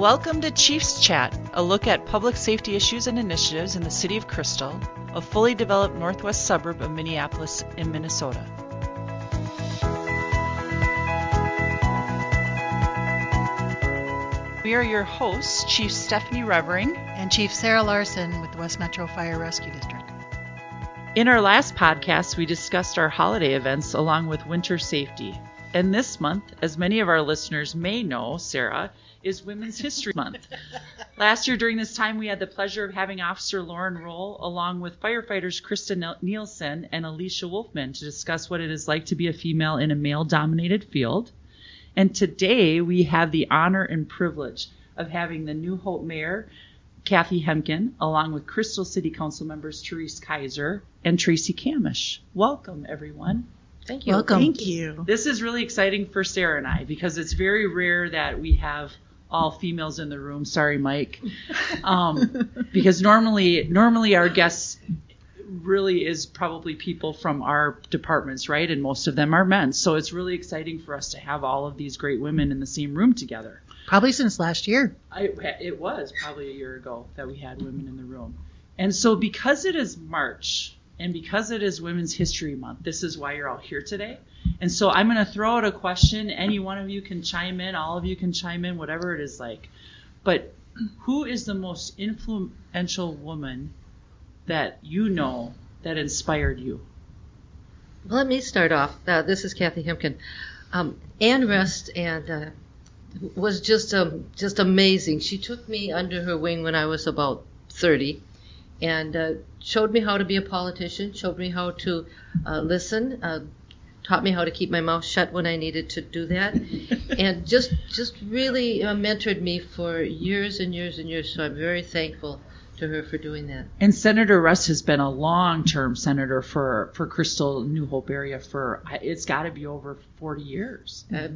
Welcome to Chiefs Chat, a look at public safety issues and initiatives in the city of Crystal, a fully developed northwest suburb of Minneapolis in Minnesota. We are your hosts, Chief Stephanie Revering and Chief Sarah Larson with the West Metro Fire Rescue District. In our last podcast, we discussed our holiday events along with winter safety. And this month, as many of our listeners may know, Sarah, is Women's History Month. Last year during this time, we had the pleasure of having Officer Lauren Roll along with firefighters Krista Nielsen and Alicia Wolfman to discuss what it is like to be a female in a male-dominated field. And today we have the honor and privilege of having the New Hope Mayor, Kathi Hemken, along with Crystal City Council members Therese Kiser and Traci Kamish. Welcome, everyone. Thank you. Welcome. Thank you. This is really exciting for Sarah and I because it's very rare that we have all females in the room. Sorry, Mike. Um, because normally, normally our guests really is probably people from our departments, right? And most of them are men. So it's really exciting for us to have all of these great women in the same room together. Probably since last year. I, it was probably a year ago that we had women in the room. And so because it is March and because it is Women's History Month, this is why you're all here today. And so I'm going to throw out a question. Any one of you can chime in. All of you can chime in, whatever it is like. But who is the most influential woman that you know that inspired you? Let me start off. Uh, this is Kathi Hemken. Um, Ann Rest and uh, was just um, just amazing. She took me under her wing when I was about 30, and uh, showed me how to be a politician. Showed me how to uh, listen. Uh, taught me how to keep my mouth shut when I needed to do that, and just just really uh, mentored me for years and years and years. So I'm very thankful to her for doing that. And Senator Rest has been a long-term senator for for Crystal New Hope area for it's got to be over 40 years. Uh,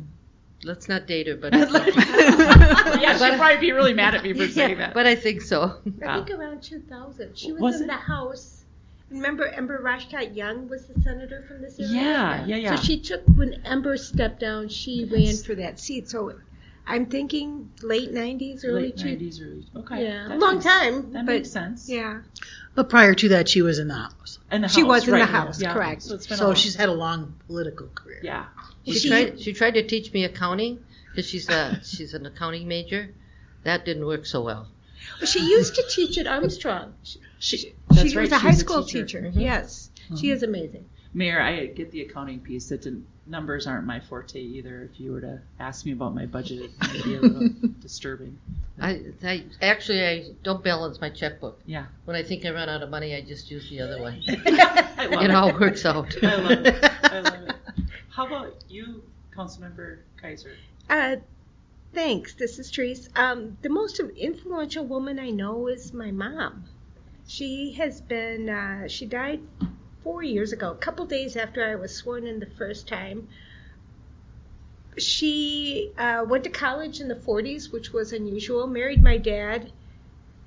let's not date her, but yeah, she'd probably be really mad at me for saying that. But I think so. I think around 2000, she was, Was in it? the House. Remember, Ember Reichgott Junge was the senator from this area. Yeah, yeah, yeah. So she took when Ember stepped down, she ran for that seat. So I'm thinking late 90s, early Late 90s, early. Okay. Yeah, that long makes- time. That but makes sense. Yeah, But prior to that, she was in the House. And the She house, was in the House, yeah. correct. So, it's been So she's had a long political career. yeah. She, She- tried. She tried to teach me accounting because she's a she's an accounting major. That didn't work so well. Well, she used to teach at Armstrong. She, She, that's she right. was a she's high school teacher. teacher. Mhm. Yes, she is amazing. Mayor, I get the accounting piece. That didn't, numbers aren't my forte either. If you were to ask me about my budget, it might be a little disturbing. I, I actually I don't balance my checkbook. Yeah. When I think I run out of money, I just use the other one. It it. all works out. I love it. I love it. How about you, Councilmember Kiser? Uh, thanks. This is Therese. Um, the most influential woman I know is my mom. She has been, uh, she died four years ago, a couple days after I was sworn in the first time. She uh, went to college in the 40s, which was unusual, married my dad,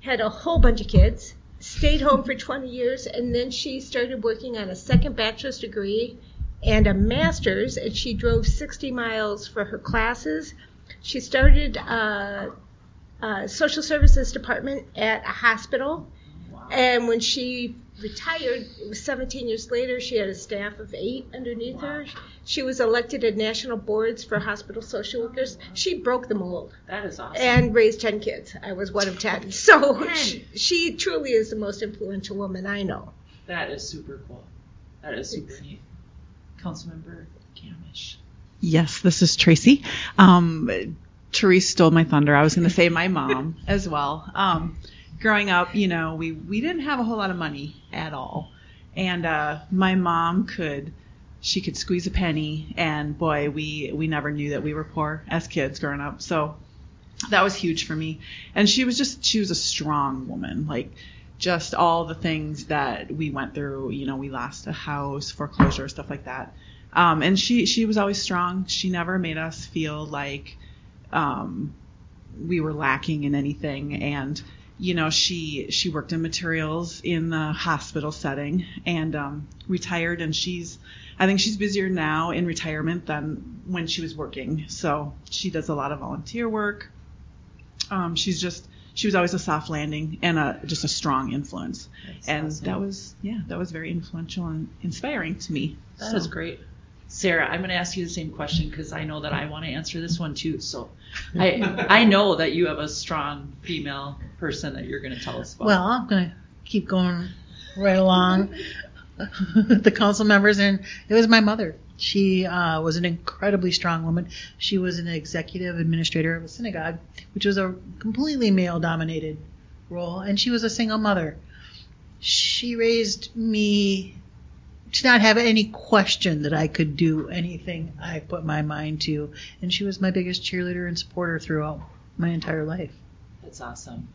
had a whole bunch of kids, stayed home for 20 years, and then she started working on a second bachelor's degree and a master's, and she drove 60 miles for her classes. She started a, a social services department at a hospital, and when she retired, it was 17 years later, she had a staff of eight underneath her. She was elected at national boards for hospital social workers. She broke the mold That is awesome. and raised 10 kids. I was one of 10. So 10. she, she truly is the most influential woman I know. that is super cool. That is super neat. Councilmember Kamish. Yes, this is Traci. Um, Therese stole my thunder. I was going to say my mom as well. Um, growing up, you know, we, we didn't have a whole lot of money at all. And uh, my mom could, she could squeeze a penny, and boy, we, we never knew that we were poor as kids growing up. So that was huge for me. And she was just, she was a strong woman. Like, just all the things that we went through. You know, we lost a house, foreclosure, stuff like that. Um, and she she was always strong. She never made us feel like um, we were lacking in anything. And you know, she she worked in materials in the hospital setting and um, retired. And she's I think she's busier now in retirement than when she was working. So she does a lot of volunteer work. Um, she's just she was always a soft landing and a just a strong influence, That's and awesome. that was yeah that was very influential and inspiring to me. That So- is great. Sarah, I'm going to ask you the same question because I know that I want to answer this one too. So I I know that you have a strong female person that you're going to tell us about. Well, I'm going to keep going right along the council members, and it was my mother. She uh, was an incredibly strong woman. She was an executive administrator of a synagogue, which was a completely male dominated role, and she was a single mother. She raised me to not have any question that I could do anything I put my mind to, and she was my biggest cheerleader and supporter throughout my entire life. That's awesome.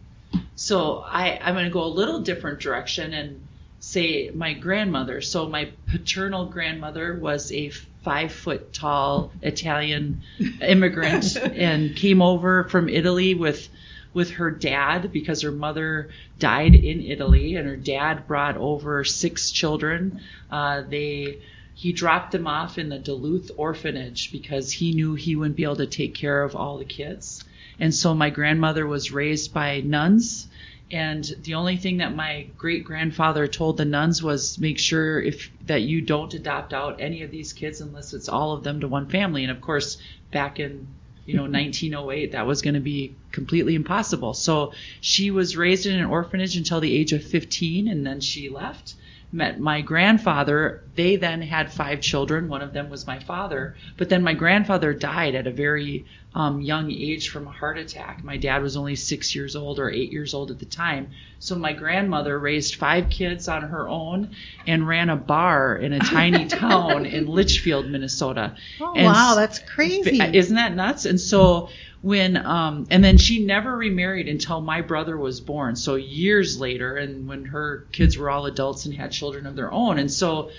So I, I'm going to go a little different direction and say my grandmother. So my paternal grandmother was a five foot tall Italian immigrant and came over from Italy with with her dad because her mother died in Italy and her dad brought over six children. Uh, they he dropped them off in the Duluth orphanage because he knew he wouldn't be able to take care of all the kids. And so my grandmother was raised by nuns. And the only thing that my great grandfather told the nuns was make sure if that you don't adopt out any of these kids unless it's all of them to one family. And of course, back in you know 1908 that was going to be completely impossible. So she was raised in an orphanage until the age of 15 and then she left met my grandfather. They then had five children. One of them was my father. But then my grandfather died at a very um, young age from a heart attack. My dad was only six years old or eight years old at the time. So my grandmother raised five kids on her own and ran a bar in a tiny town in Litchfield, Minnesota. Oh, And wow, that's crazy. Isn't that nuts? And so when um and then she never remarried until my brother was born. So years later and when her kids were all adults and had children of their own. And so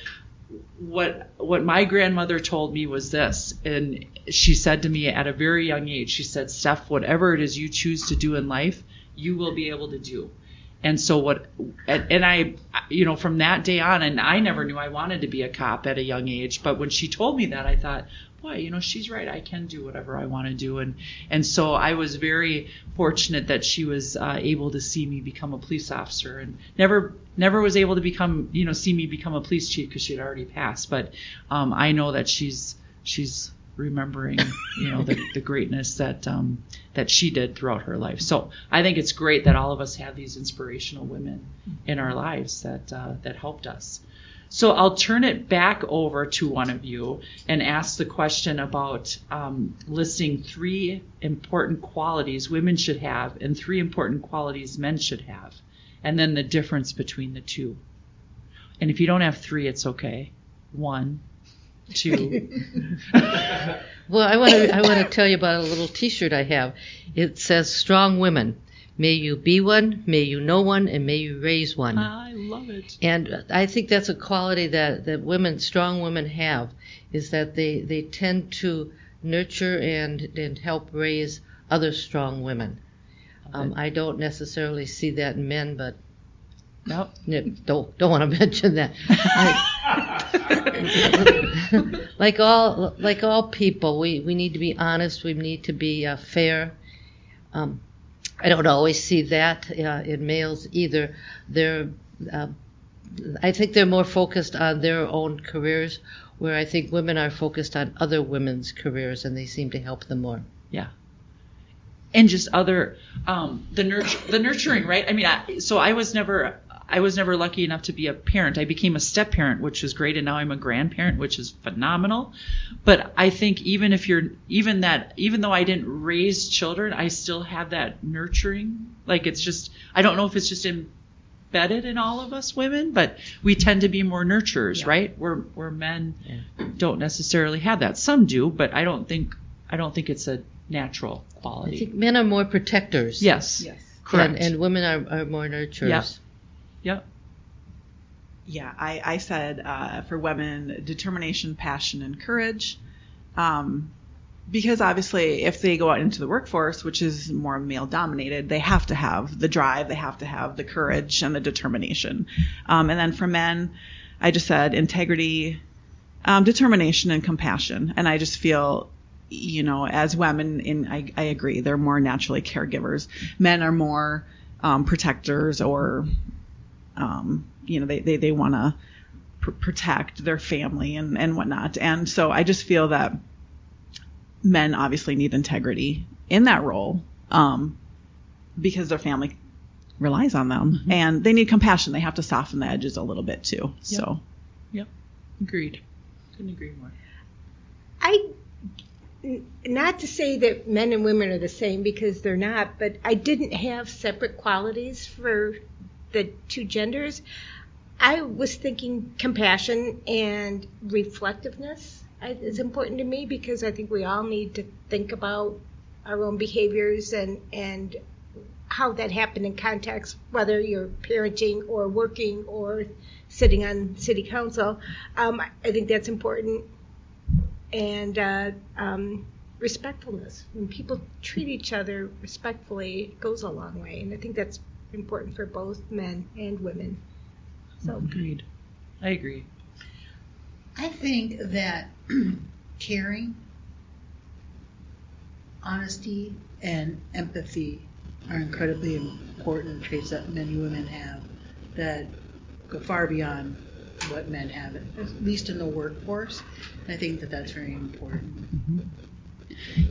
what what my grandmother told me was this and she said to me at a very young age she said Steph whatever it is you choose to do in life you will be able to do. And so what and, and I you know from that day on and I never knew I wanted to be a cop at a young age but when she told me that I thought boy you know she's right I can do whatever I want to do. And and so I was very fortunate that she was uh, able to see me become a police officer and never never was able to become you know see me become a police chief because she had already passed. But um, I know that she's she's remembering you know the, the greatness that um, that she did throughout her life. So I think it's great that all of us have these inspirational women in our lives that uh, that helped us so I'll turn it back over to one of you and ask the question about um, listing three important qualities women should have and three important qualities men should have, and then the difference between the two. And if you don't have three, it's okay. One, two. Well, I want to I want to tell you about a little T-shirt I have. It says "Strong Women." May you be one, may you know one, and may you raise one. I love it. And I think that's a quality that, that women, strong women have, is that they, they tend to nurture and, and help raise other strong women. Um, I don't necessarily see that in men, but Nope. don't don't want to mention that. I- like all like all people, we, we need to be honest. We need to be uh, fair. Um, I don't always see that uh, in males either. They're uh, I think they're more focused on their own careers, where I think women are focused on other women's careers, and they seem to help them more. Yeah. And just other um, the nurture the nurturing, right? I mean, I, so I was never I was never lucky enough to be a parent. I became a step parent, which was great, and now I'm a grandparent, which is phenomenal. But I think even if you're even that even though I didn't raise children, I still have that nurturing. Like it's just I don't know if it's just embedded in all of us women, but we tend to be more nurturers, right? Where where men don't necessarily have that. Some do, but I don't think I don't think it's a natural quality. I quality. think men are more protectors. Yes. Yes. Correct. And, and women are, are more nurturers. Yep. Yep. yeah, I, I said uh, for women, determination, passion, and courage. Um, because obviously, if they go out into the workforce, which is more male dominated, they have to have the drive, they have to have the courage and the determination. Um, and then for men, I just said integrity, um, determination, and compassion. And I just feel you know, as women, in I, I agree, they're more naturally caregivers. Men are more um, protectors, or um, you know, they they, they want to pr- protect their family and and whatnot. And so I just feel that men obviously need integrity in that role um, because their family relies on them, Mm-hmm. and they need compassion. They have to soften the edges a little bit too. So. Yep. Agreed. Couldn't agree more. I, n- not to say that men and women are the same because they're not, but I didn't have separate qualities for the two genders. I was thinking compassion and reflectiveness is important to me because I think we all need to think about our own behaviors and, and how that happened in context, whether you're parenting or working or sitting on city council. Um, I think that's important. And uh, um, respectfulness. When people treat each other respectfully, it goes a long way. And I think that's important for both men and women. So Agreed. I agree. I think that caring, honesty, and empathy are incredibly important traits that men and women have that go far beyond what men have, at least in the workforce. And I think that that's very important. Mm-hmm.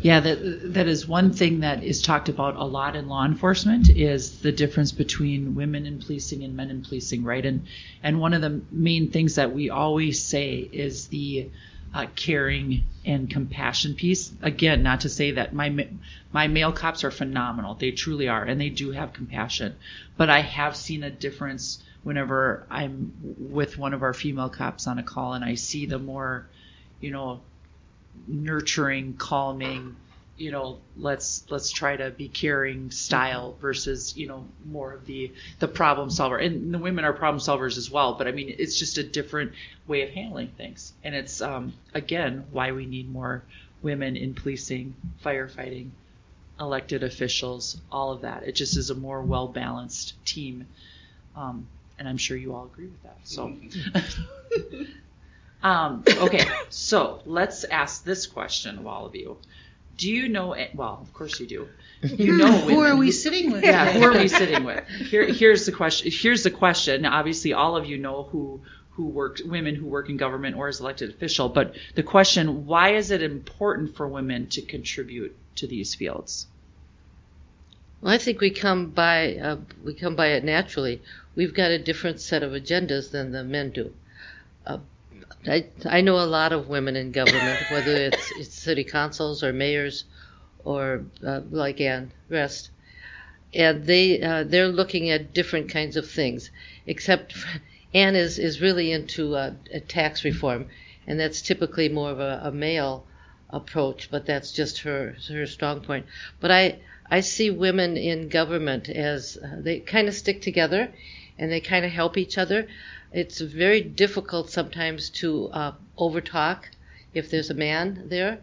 Yeah, that that is one thing that is talked about a lot in law enforcement is the difference between women in policing and men in policing, right? And and one of the main things that we always say is the uh, caring and compassion piece. Again, not to say that my my male cops are phenomenal; they truly are, and they do have compassion. But I have seen a difference whenever I'm with one of our female cops on a call, and I see the more, you know, nurturing, calming, you know, let's let's try to be caring style versus, you know, more of the the problem solver. And the women are problem solvers as well, but I mean, it's just a different way of handling things. And it's um again why we need more women in policing, firefighting, elected officials, all of that. It just is a more well balanced team. Um, and I'm sure you all agree with that. So Um, okay, so let's ask this question of all of you. Do you know? a- Well, of course you do. You know women. Who are we sitting with? Yeah, who are we sitting with? Here, here's the question. Here's the question. Now, obviously, all of you know who who work women who work in government or as elected official. But the question: Why is it important for women to contribute to these fields? Well, I think we come by uh, we come by it naturally. We've got a different set of agendas than the men do. Uh, I I know a lot of women in government, whether it's, it's city councils or mayors, or uh, like Ann Rest, and they uh, they're looking at different kinds of things. Except Ann is is really into uh, tax reform, and that's typically more of a, a male approach, but that's just her her strong point. But I I see women in government as uh, they kind of stick together, and they kind of help each other. It's very difficult sometimes to uh, overtalk if there's a man there.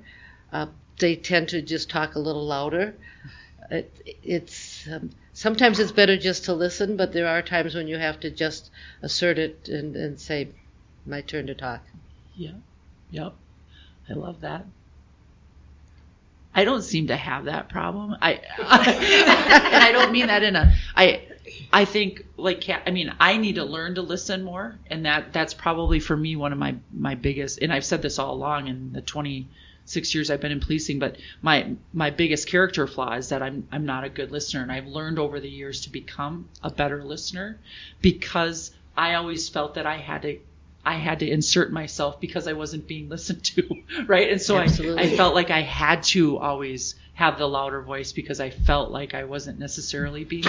Uh, they tend to just talk a little louder. It, it's um, sometimes it's better just to listen, but there are times when you have to just assert it and, and say, "My turn to talk." Yeah. Yep. I love that. I don't seem to have that problem. I, and I don't mean that in a I I think like I mean I need to learn to listen more and that that's probably for me one of my my biggest and I've said this all along in the 26 years I've been in policing but my my biggest character flaw is that I'm I'm not a good listener and I've learned over the years to become a better listener because I always felt that I had to I had to insert myself because I wasn't being listened to, right? And so I, Absolutely. I felt like I had to always have the louder voice because I felt like I wasn't necessarily being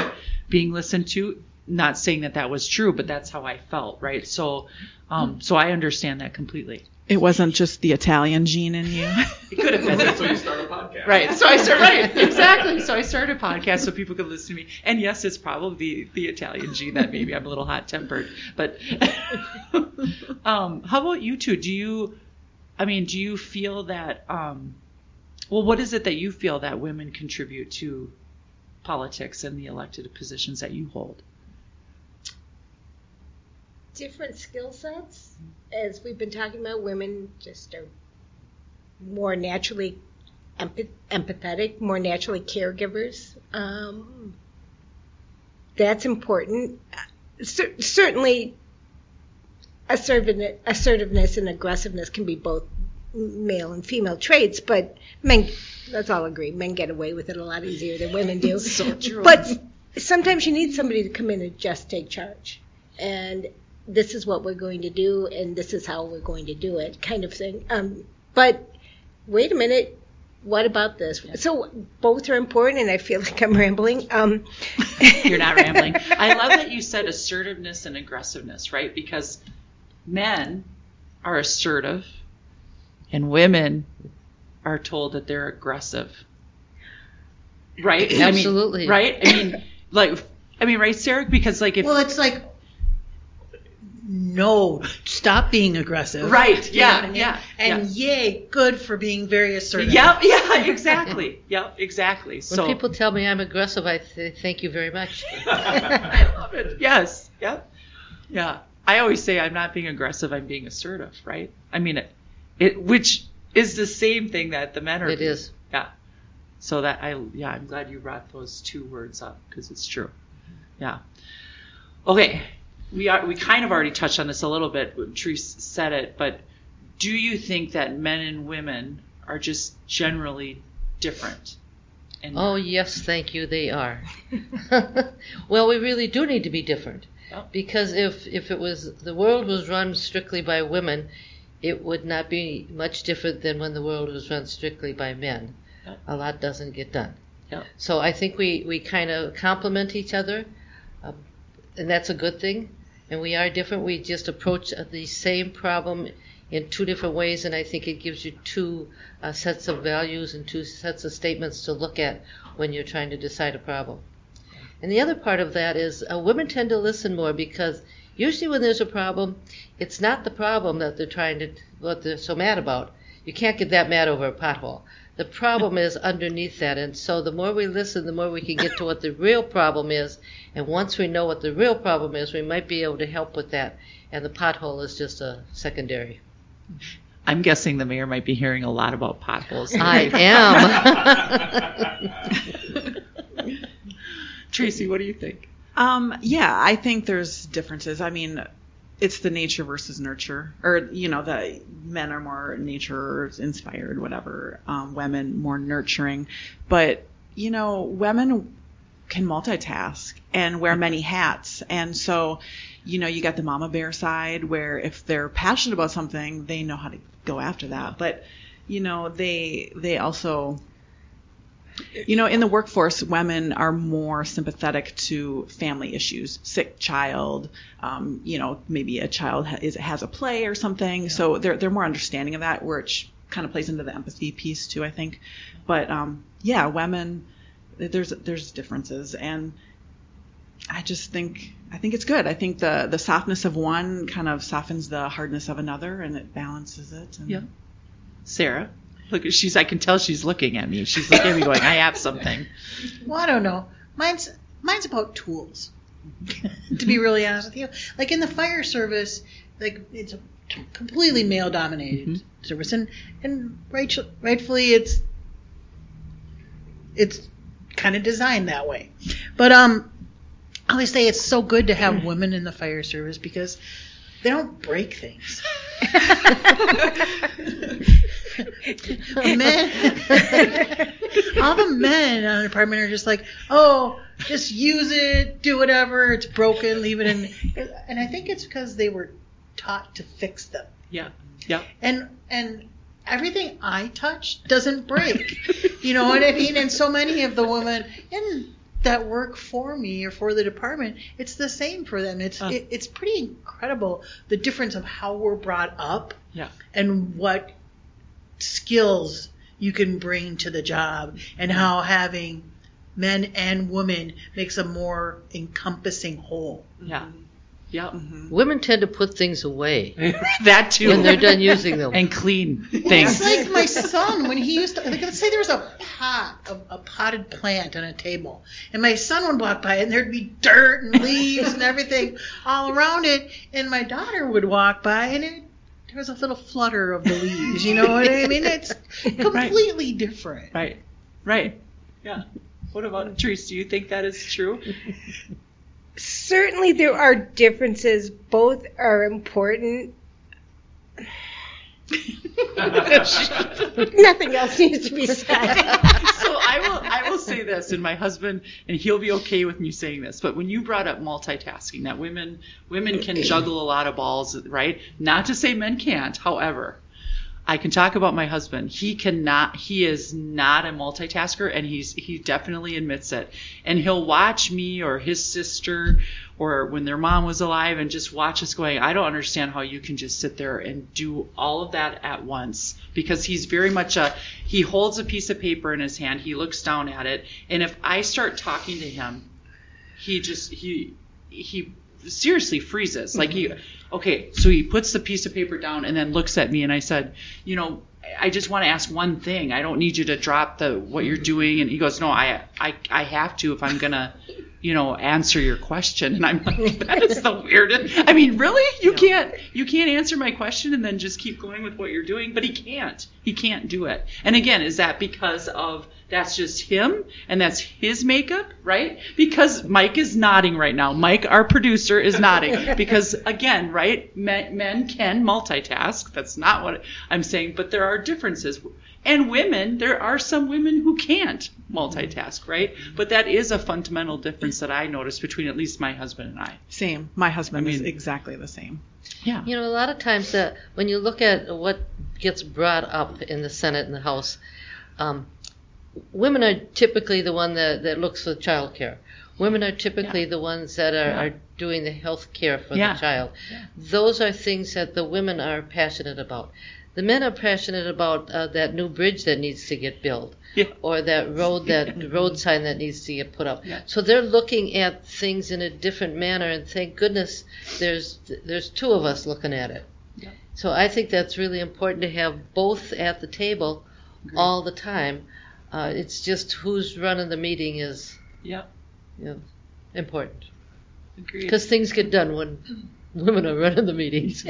being listened to. Not saying that that was true, but that's how I felt, right? So, um, so I understand that completely. It wasn't just the Italian gene in you. It could have been. That's why you start a podcast. Right. So I started right, exactly. Started a podcast so people could listen to me. And yes, it's probably the Italian gene that maybe I'm a little hot tempered. But um, how about you two? Do you I mean, do you feel that um well what is it that you feel that women contribute to politics and the elected positions that you hold? different skill sets, as we've been talking about, women just are more naturally empathetic, more naturally caregivers. Um, that's important. Cer- certainly, assertiveness, assertiveness and aggressiveness can be both male and female traits, but men, let's all agree, men get away with it a lot easier than women do. So true. But sometimes you need somebody to come in and just take charge. And this is what we're going to do, and this is how we're going to do it, kind of thing. Um, but wait a minute, what about this? So both are important, and I feel like I'm rambling. Um, You're not rambling. I love that you said assertiveness and aggressiveness, right? Because men are assertive and women are told that they're aggressive. Right? Absolutely. I mean, right? I mean, like, I mean, right, Sarah? Because, like, if. Well, it's like, no, stop being aggressive. Right, You yeah, I mean? yeah, And yay, good for being very assertive. Yep, yeah, exactly. Yep, exactly. When So people tell me I'm aggressive, I th- thank you very much. I love it. Yes. Yep. Yeah. I always say I'm not being aggressive. I'm being assertive. Right. I mean it. It which is the same thing that the men are. It being. is. Yeah. So that I yeah I'm glad you brought those two words up because it's true. Yeah. Okay. We are we kind of already touched on this a little bit. when Therese said it, but do you think that men and women are just generally different? And Oh, yes, thank you, they are. well, we really do need to be different. Yep. Because if, if it was the world was run strictly by women, it would not be much different than when the world was run strictly by men. Yep. A lot doesn't get done. Yep. So I think we, we kind of complement each other, um, and that's a good thing. And we are different. We just approach the same problem in two different ways, and I think it gives you two uh, sets of values and two sets of statements to look at when you're trying to decide a problem. And the other part of that is uh, women tend to listen more because usually when there's a problem, it's not the problem that they're trying to, what they're so mad about. You can't get that mad over a pothole. The problem is underneath that, and so the more we listen, the more we can get to what the real problem is. And once we know what the real problem is, we might be able to help with that. And the pothole is just a secondary. I'm guessing the mayor might be hearing a lot about potholes. I am. Traci, what do you think? Um, yeah, I think there's differences. I mean, it's the nature versus nurture, or you know, the men are more nature inspired, whatever. Um, women more nurturing, but you know, women can multitask and wear many hats, and so you know, you got the mama bear side where if they're passionate about something, they know how to go after that, but you know, they they also you know, in the workforce, women are more sympathetic to family issues, sick child, um, you know, maybe a child ha- is, has a play or something. So they're, they're more understanding of that, which kind of plays into the empathy piece too, I think. But, um, yeah, women, there's, there's differences. And I just think, I think it's good. I think the, the softness of one kind of softens the hardness of another and it balances it. And, Yeah. Sarah, look, she's. I can tell she's looking at me. She's looking at me, going, "I have something." Well, I don't know. Mine's mine's about tools. to be really honest with you, like in the fire service, like it's a completely male dominated Mhm. service, and and right, rightfully it's it's kind of designed that way. But um, I always say it's so good to have women in the fire service because they don't break things. men, all the men on the department are just like, oh, just use it, do whatever. It's broken, leave it in. And I think it's because they were taught to fix them. Yeah. Yeah. And and everything I touch doesn't break. you know what I mean? And so many of the women in that work for me or for the department, it's the same for them. It's Uh. it, it's pretty incredible the difference of how we're brought up Yeah. and what skills you can bring to the job and how having men and women makes a more encompassing whole. Yeah. Mm-hmm. Yep. Mm-hmm. Women tend to put things away that too. when they're done using them. and clean things. It's like my son when he used to. Like, let's say there was a pot, a, a potted plant on a table, and my son would walk by, and there'd be dirt and leaves and everything all around it, and my daughter would walk by, and it there's a little flutter of the leaves. You know what I mean? It's completely different. Right. Right. Yeah. What about Therese? Do you think that is true? Certainly, there are differences. Both are important. Nothing else needs to be said. so I will I will say this, and my husband and he'll be okay with me saying this, but when you brought up multitasking, that women women can juggle a lot of balls, right? Not to say men can't, however. I can talk about my husband. He cannot he is not a multitasker and he's he definitely admits it. And he'll watch me or his sister or when their mom was alive and just watch us going, I don't understand how you can just sit there and do all of that at once because he's very much a he holds a piece of paper in his hand, he looks down at it, and if I start talking to him, he just he he seriously freezes. Like he mm-hmm. okay, so he puts the piece of paper down and then looks at me and I said, you know, I just want to ask one thing. I don't need you to drop the what you're mm-hmm. doing and he goes, "No, I I I have to if I'm going to you know, answer your question. And I'm like, that is the weirdest. I mean, really? You can't you can't answer my question and then just keep going with what you're doing? But he can't. He can't do it. And again, is that because of that's just him and that's his makeup, right? Because Mike is nodding right now. Mike, our producer, is nodding because again, right? Men, men can multitask. That's not what I'm saying, but there are differences. And women, there are some women who can't multitask, right? But that is a fundamental difference that I noticed between at least my husband and I. Same. My husband I is exactly the same. Yeah. You know, a lot of times that when you look at what gets brought up in the Senate and the House, um, women are typically the one that, that looks for child care. Women are typically the ones that are, Yeah. are doing the health care for Yeah. the child. Yeah. Those are things that the women are passionate about. The men are passionate about uh, that new bridge that needs to get built Yeah. or that road that road sign that needs to get put up. Yeah. So they're looking at things in a different manner, and thank goodness there's there's two of us looking at it. Yeah. So I think that's really important to have both at the table all the time. Uh, it's just who's running the meeting is Yeah. you know, important because things get done when women are running the meetings.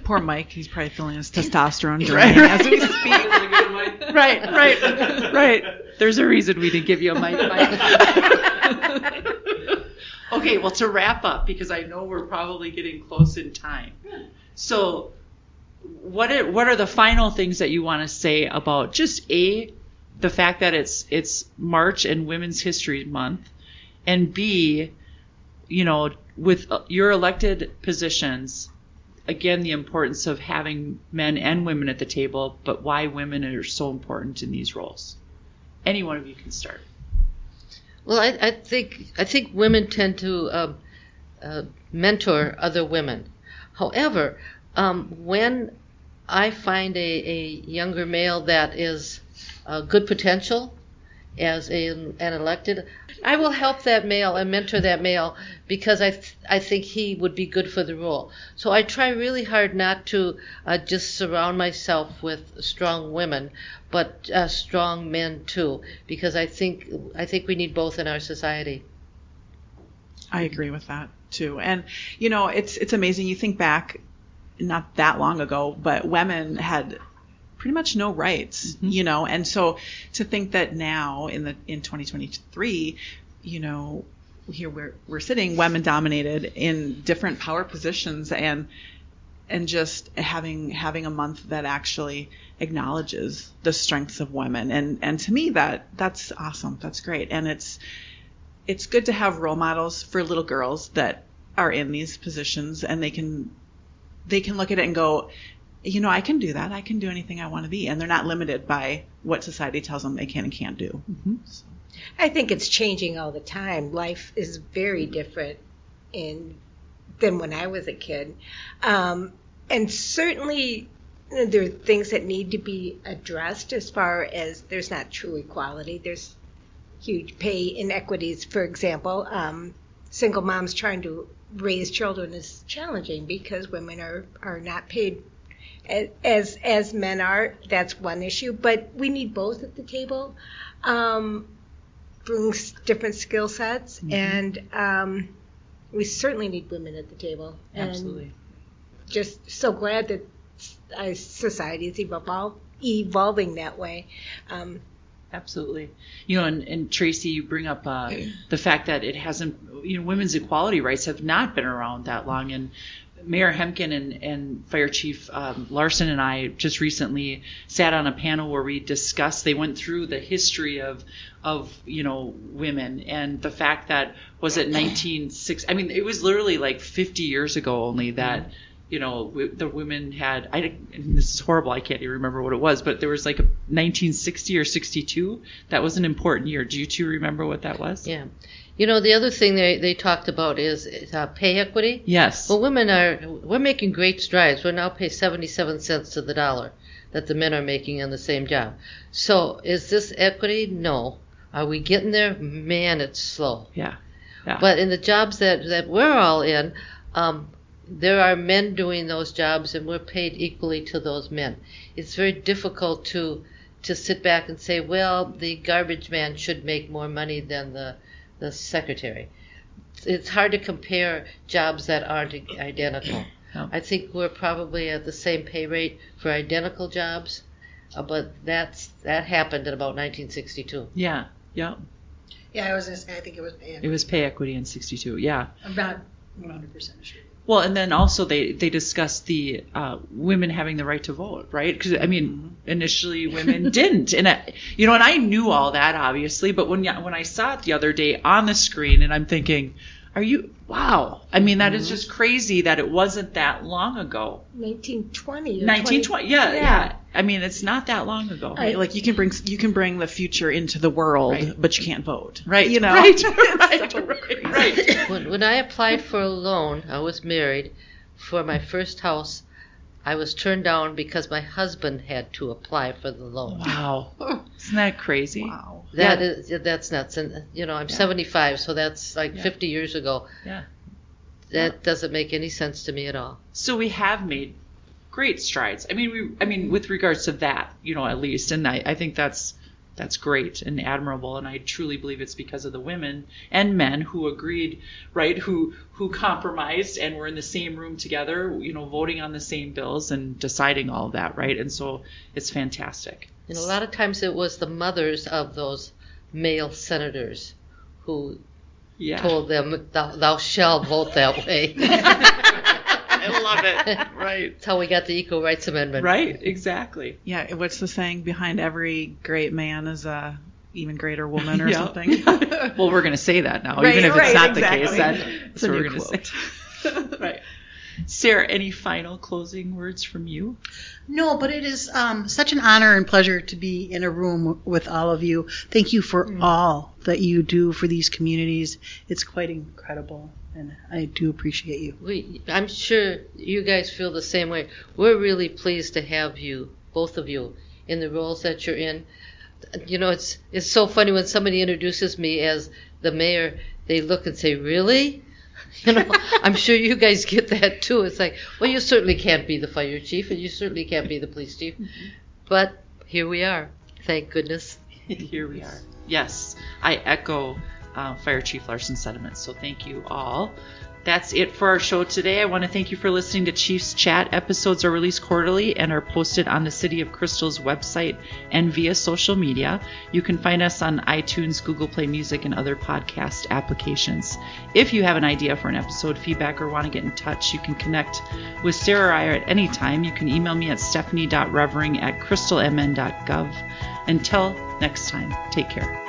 Poor Mike, he's probably feeling his testosterone Right, drain right. as we speak. right, right, right. There's a reason we didn't give you a mic. Mike. okay, well, to wrap up, because I know we're probably getting close in time. So, what are, what are the final things that you want to say about just a the fact that it's it's March and Women's History Month, and b you know with uh, your elected positions again the importance of having men and women at the table, but why women are so important in these roles. Any one of you can start. Well, I, I think I think women tend to um, uh, mentor other women. However, um, when I find a, a younger male that is uh, good potential as a, an elected, I will help that male and mentor that male because I th- I think he would be good for the role. So I try really hard not to uh, just surround myself with strong women, but uh, strong men too, because I think I think we need both in our society. I agree with that too. And you know, it's it's amazing. You think back, not that long ago, but women had pretty much no rights, mm-hmm. you know. And so to think that now in the in 2023, you know, here we're we're sitting women dominated in different power positions and and just having having a month that actually acknowledges the strengths of women. And and to me that that's awesome. That's great. And it's it's good to have role models for little girls that are in these positions and they can they can look at it and go you know i can do that i can do anything i want to be and they're not limited by what society tells them they can and can't do so. I think it's changing all the time. Life is very different in than when I was a kid, um, and certainly there are things that need to be addressed as far as there's not true equality. There's huge pay inequities, for example. Um, single moms trying to raise children is challenging because women are are not paid a- as as men are. That's one issue, but we need both at the table. Um, brings different skill sets, and um, we certainly need women at the table. And Absolutely. just so glad that uh, society is evol- evolving that way. Um, Absolutely. You know, and, and Traci, you bring up uh, the fact that it hasn't, you know, women's equality rights have not been around that long. And Mayor Hemken and, and Fire Chief um, Larson and I just recently sat on a panel where we discussed. They went through the history of of you know women and the fact that was it 1960. I mean, it was literally like 50 years ago only that you know, the women had, I, this is horrible, I can't even remember what it was, but there was like a 1960 or 62. That was an important year. Do you two remember what that was? Yeah. You know, the other thing they, they talked about is, is uh, pay equity. Yes. Well, women are, we're making great strides. We're now pay 77 cents to the dollar that the men are making in the same job. So is this equity? No. Are we getting there? Man, it's slow. yeah. Yeah. But in the jobs that, that we're all in, um, there are men doing those jobs and we're paid equally to those men. It's very difficult to to sit back and say, well, the garbage man should make more money than the the secretary. It's hard to compare jobs that aren't identical. No. I think we're probably at the same pay rate for identical jobs, uh, but that's that happened in about 1962. yeah. Yeah. Yeah, I was gonna say I think it was bad. It was pay equity in 62. Yeah. I'm not 100 percent sure. Well, and then also they they discussed the uh, women having the right to vote, right? Because I mean, initially women didn't, and I, you know, and I knew all that obviously, but when when I saw it the other day on the screen, and I'm thinking, are you? Wow! I mean, that is just crazy that it wasn't that long ago. 1920 or 1920. Yeah, yeah, Yeah. I mean, it's not that long ago. I- Like you can bring you can bring the future into the world, Right. but you can't vote. Right. You know. Right. Right. so right. Right. When, when I applied for a loan, I was married. For my first house, I was turned down because my husband had to apply for the loan. Wow. Isn't that crazy? Wow. That Yeah. is that's nuts. And you know, I'm Yeah. 75, so that's like Yeah. 50 years ago. Yeah. That doesn't make any sense to me at all. So we have made great strides. I mean, we, I mean, with regards to that, you know, at least, and I, I think that's that's great and admirable, and I truly believe it's because of the women and men who agreed, right, who who compromised and were in the same room together, you know, voting on the same bills and deciding all of that, right, and so it's fantastic. And a lot of times it was the mothers of those male senators who Yeah, told them, "Thou, thou shalt vote that way." I love it. Right, That's how we got the Equal Rights Amendment. right, exactly. Yeah. What's the saying? Behind every great man is a even greater woman or Yeah. something. well, we're going to say that now, Right, even if it's not exactly. the case. That, that's a what new we're going to quote. say. right. Sarah, any final closing words from you? No, but it is um, such an honor and pleasure to be in a room with all of you. Thank you for all that you do for these communities. It's quite incredible, and I do appreciate you. We, I'm sure you guys feel the same way. We're really pleased to have you, both of you, in the roles that you're in. You know, it's it's so funny when somebody introduces me as the mayor. They look and say, "Really?" You know, I'm sure you guys get that too. It's like, well, you certainly can't be the fire chief, and you certainly can't be the police chief, mm-hmm. but here we are. Thank goodness. Here we are. Yes, I echo uh, Fire Chief Larson's sentiments. So thank you all. That's it for our show today. I want to thank you for listening to Chiefs Chat. Episodes are released quarterly and are posted on the City of Crystal's website and via social media. You can find us on iTunes, Google Play Music, and other podcast applications. If you have an idea for an episode, feedback, or want to get in touch, you can connect with Sarah or I at any time. You can email me at stephanie.revering at crystalmn.gov. Until next time, take care.